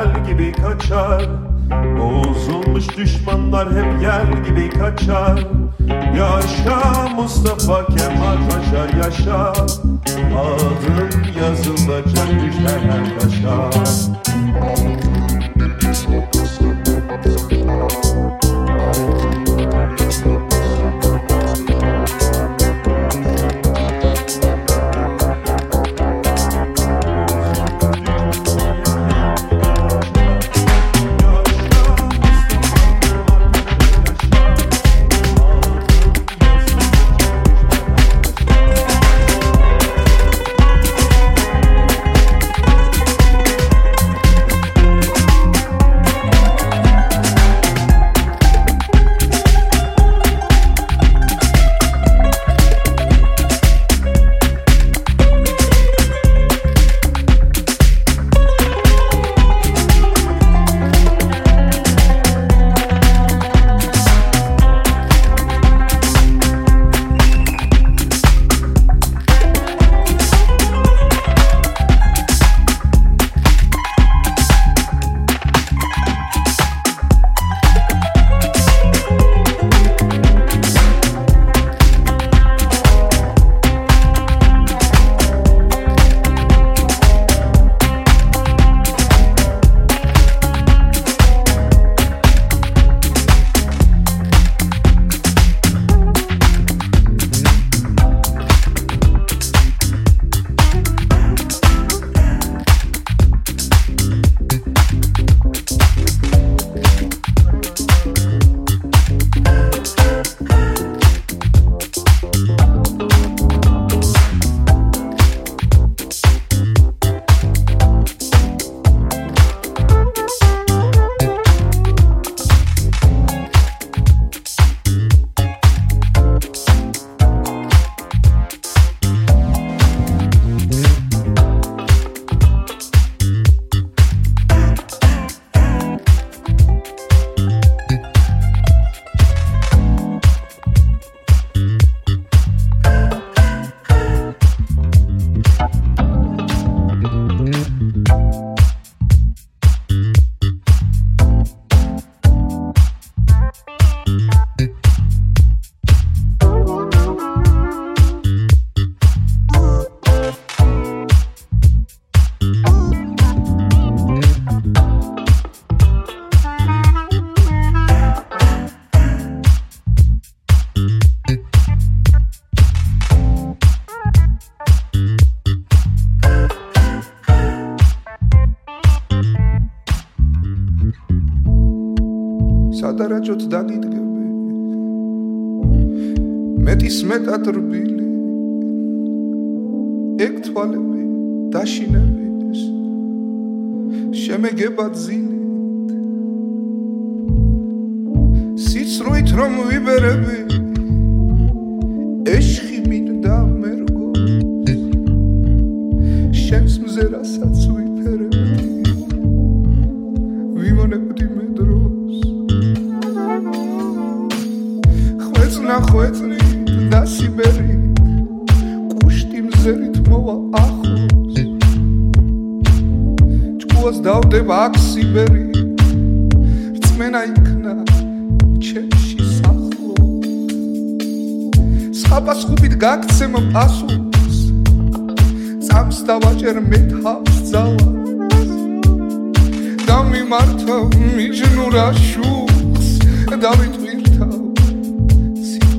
yel gibi kaçar. Bozulmuş düşmanlar hep yel gibi kaçar. Yaşa Mustafa Kemal Paşa yaşa. Adın yazılacak düşer her taşa სადარაჯოთ დაგიდგები მეტის მეტად რბილი ეგ თვალები დაშინების შემეგება ძილით სიცრუით რომ ვიბერები ეშხი მინდა მერგო. შენს მზერასაც ვიფერებდი ვიმონებდი ხვეწნა ხვეწნი და სიბერი. კუშტი მზერით მოვა ახლოს ჭკუას დავდება აქ სიბერი. რწმენა იქნა ჩემში სახლო. სხაპას ხუბით გაქცემ პასუხს. წამს დავაჭერ მე თავს ძალას. დამიმართავ მიჯნურა შუხს. დავიტვირთავ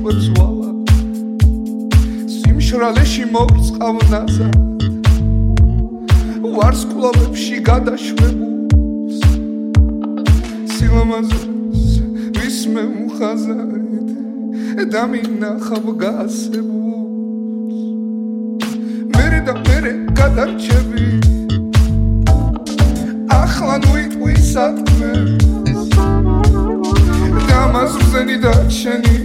სიტყვებს ვალა. სიმშრალეში მოვწყავ ნაზად ვარსკვლავებში გადაშვებულს. სილამაზეს ვისმე მხაზარით დამინახავ გასებულს. მერე და მერე გადარჩები. ახლა ნუიტყვი საქმე დამას ვზენი და ჩენი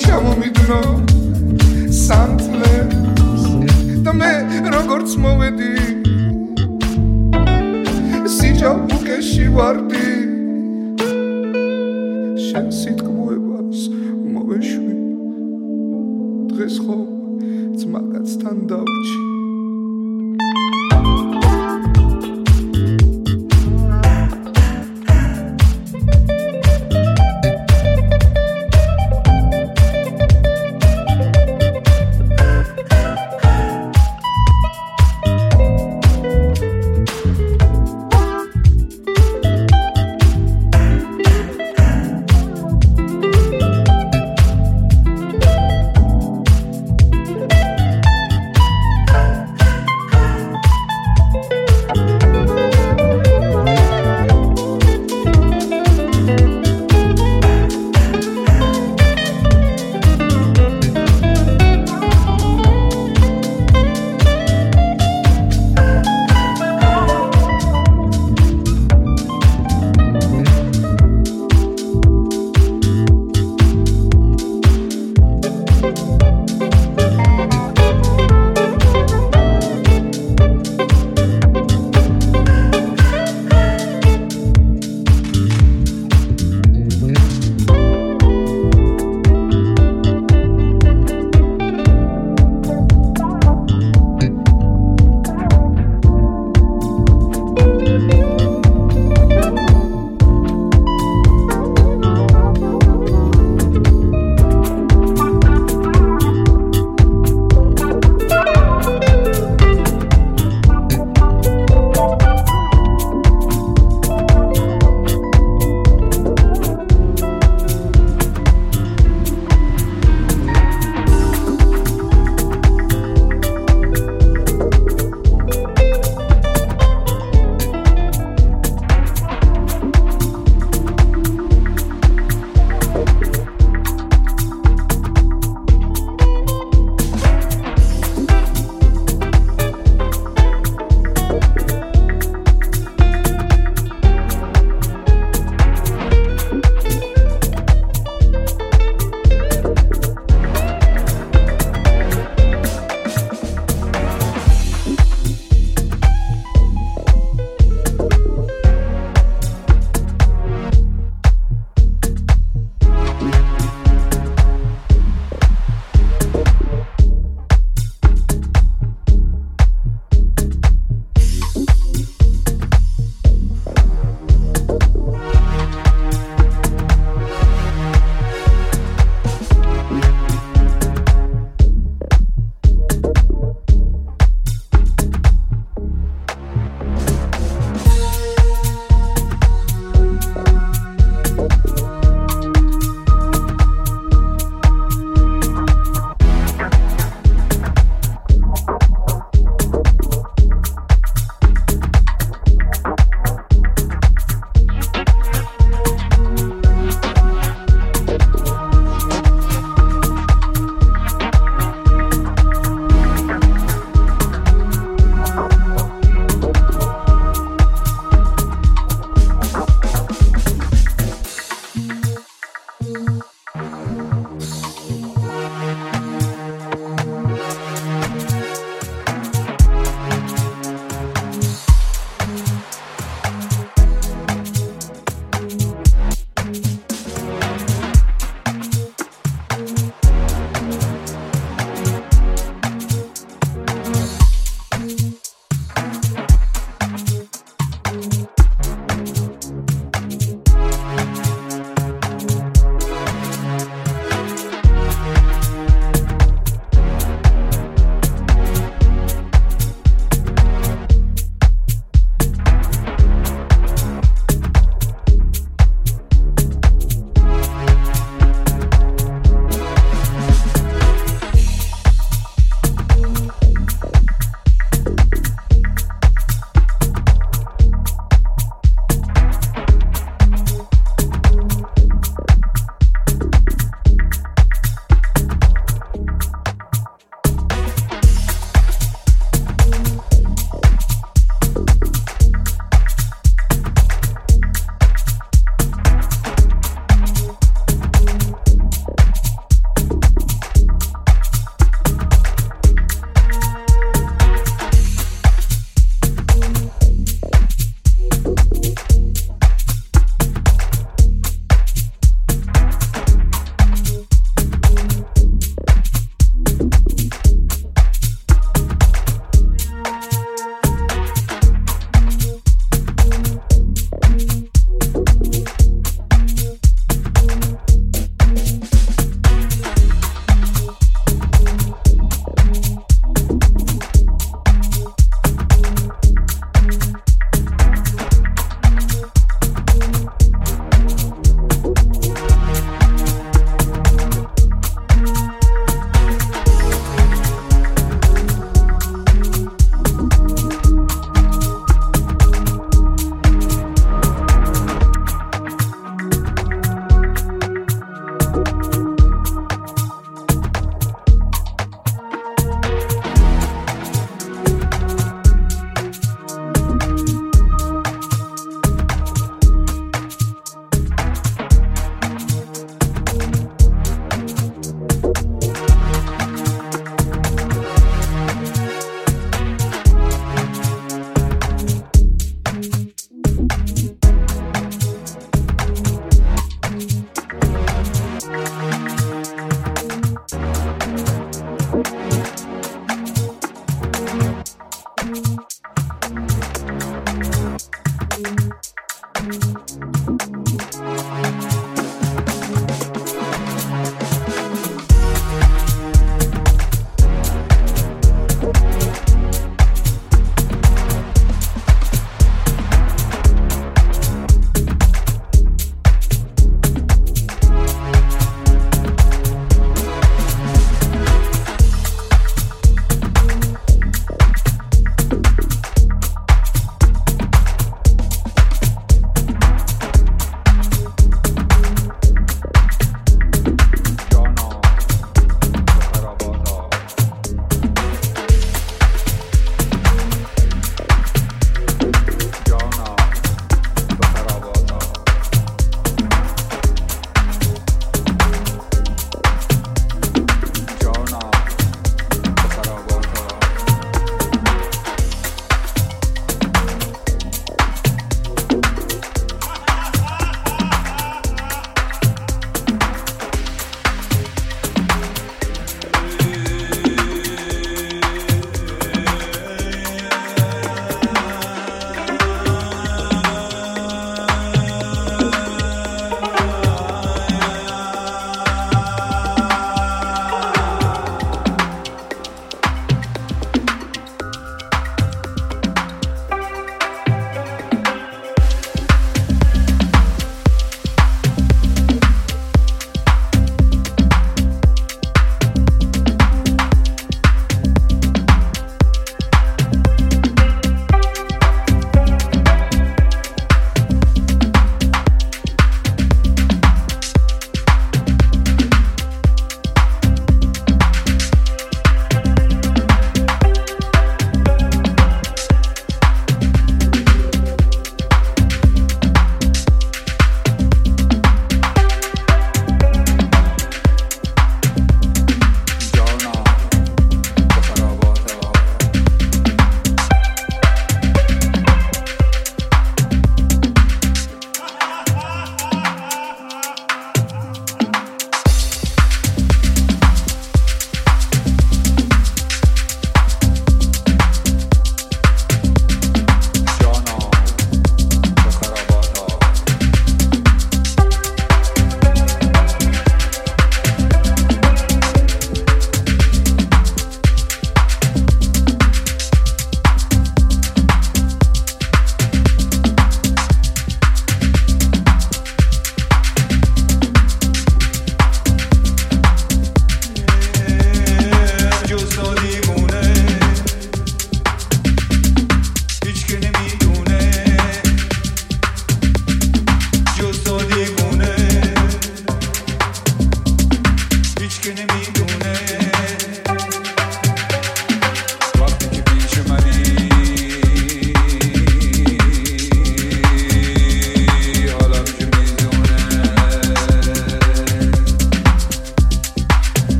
ჩამომიდნო სამ წლებს და მე როგორც მოვედი სიჯაბუკეში ვარდი შენ სიტყვებას მოვეშვი დღეს ხო ძმაკაცთან და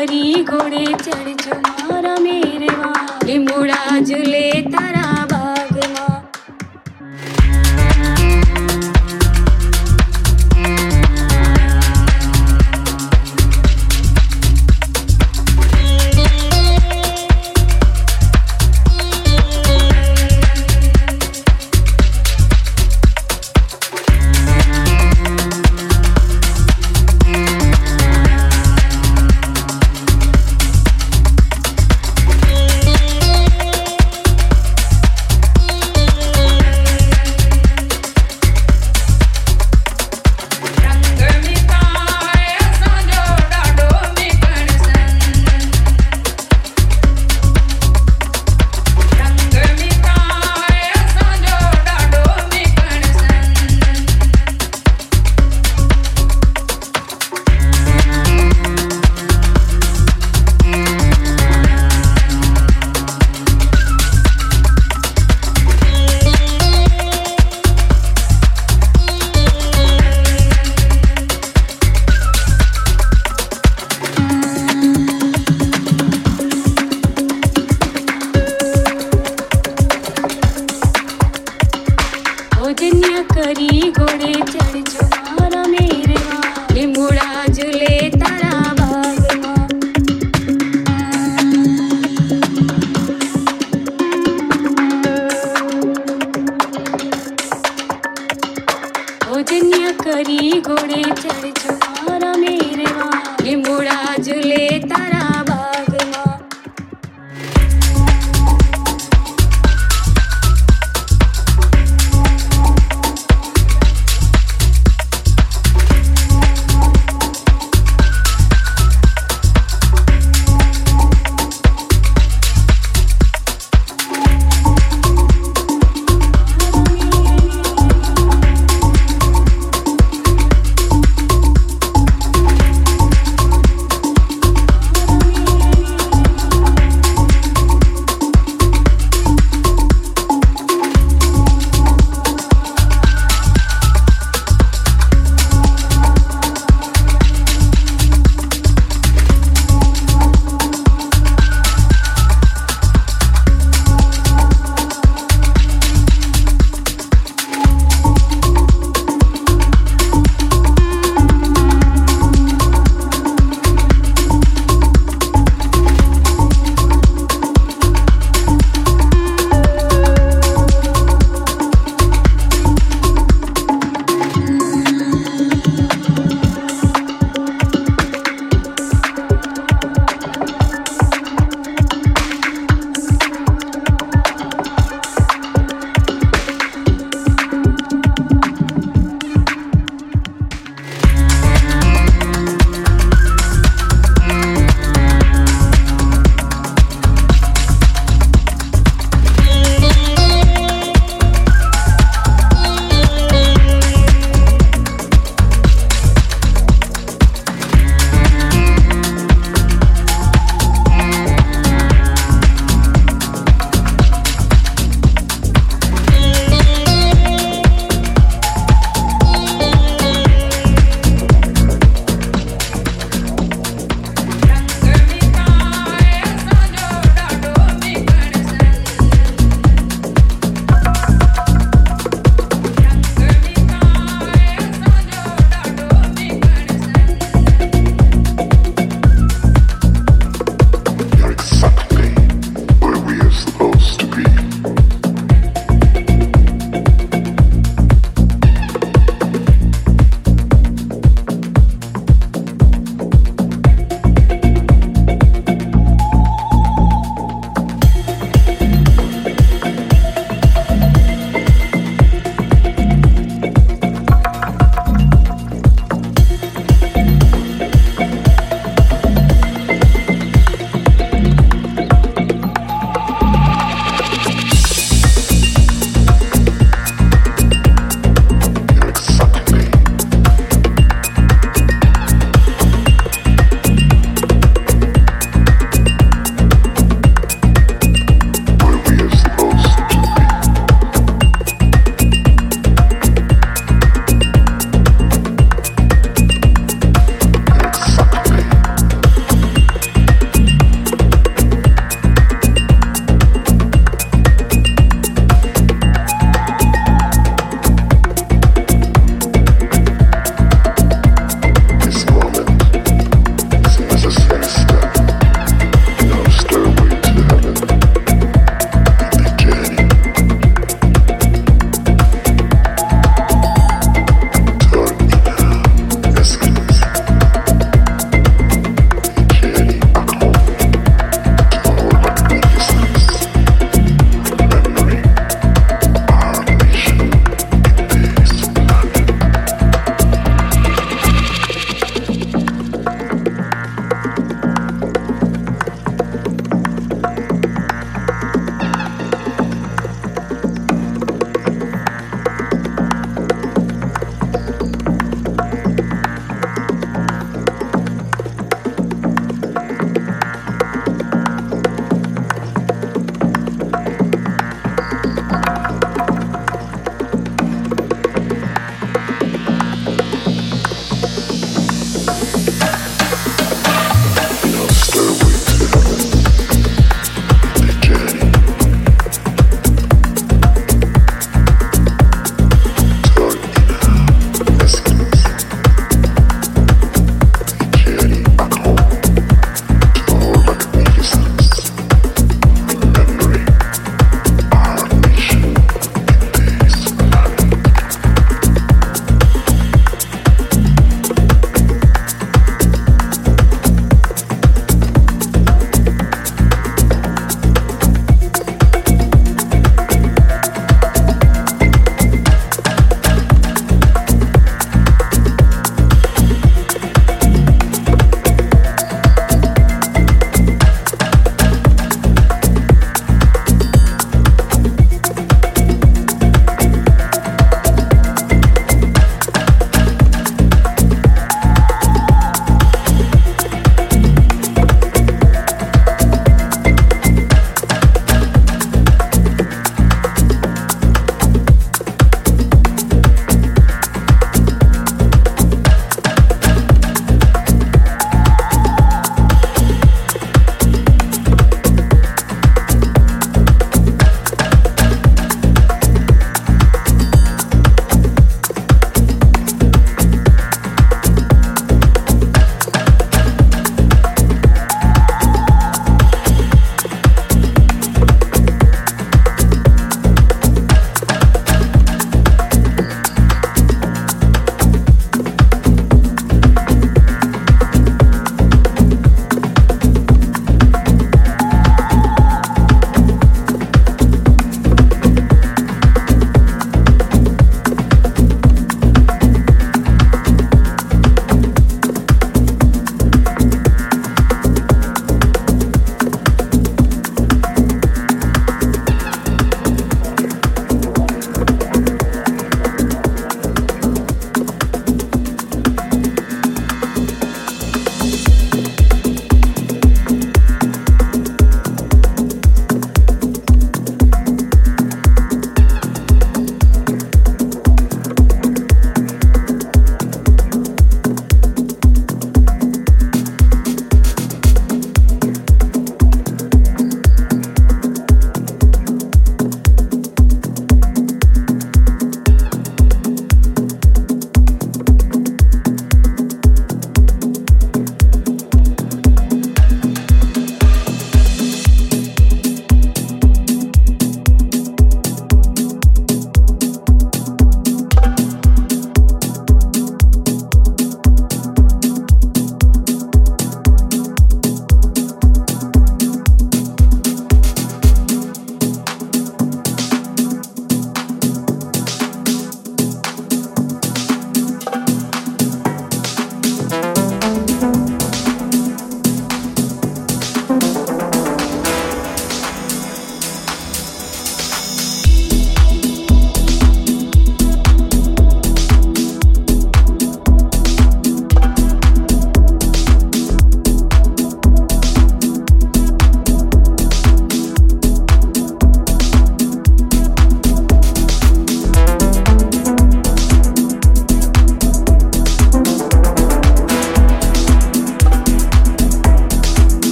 हरी घोड़े चढ़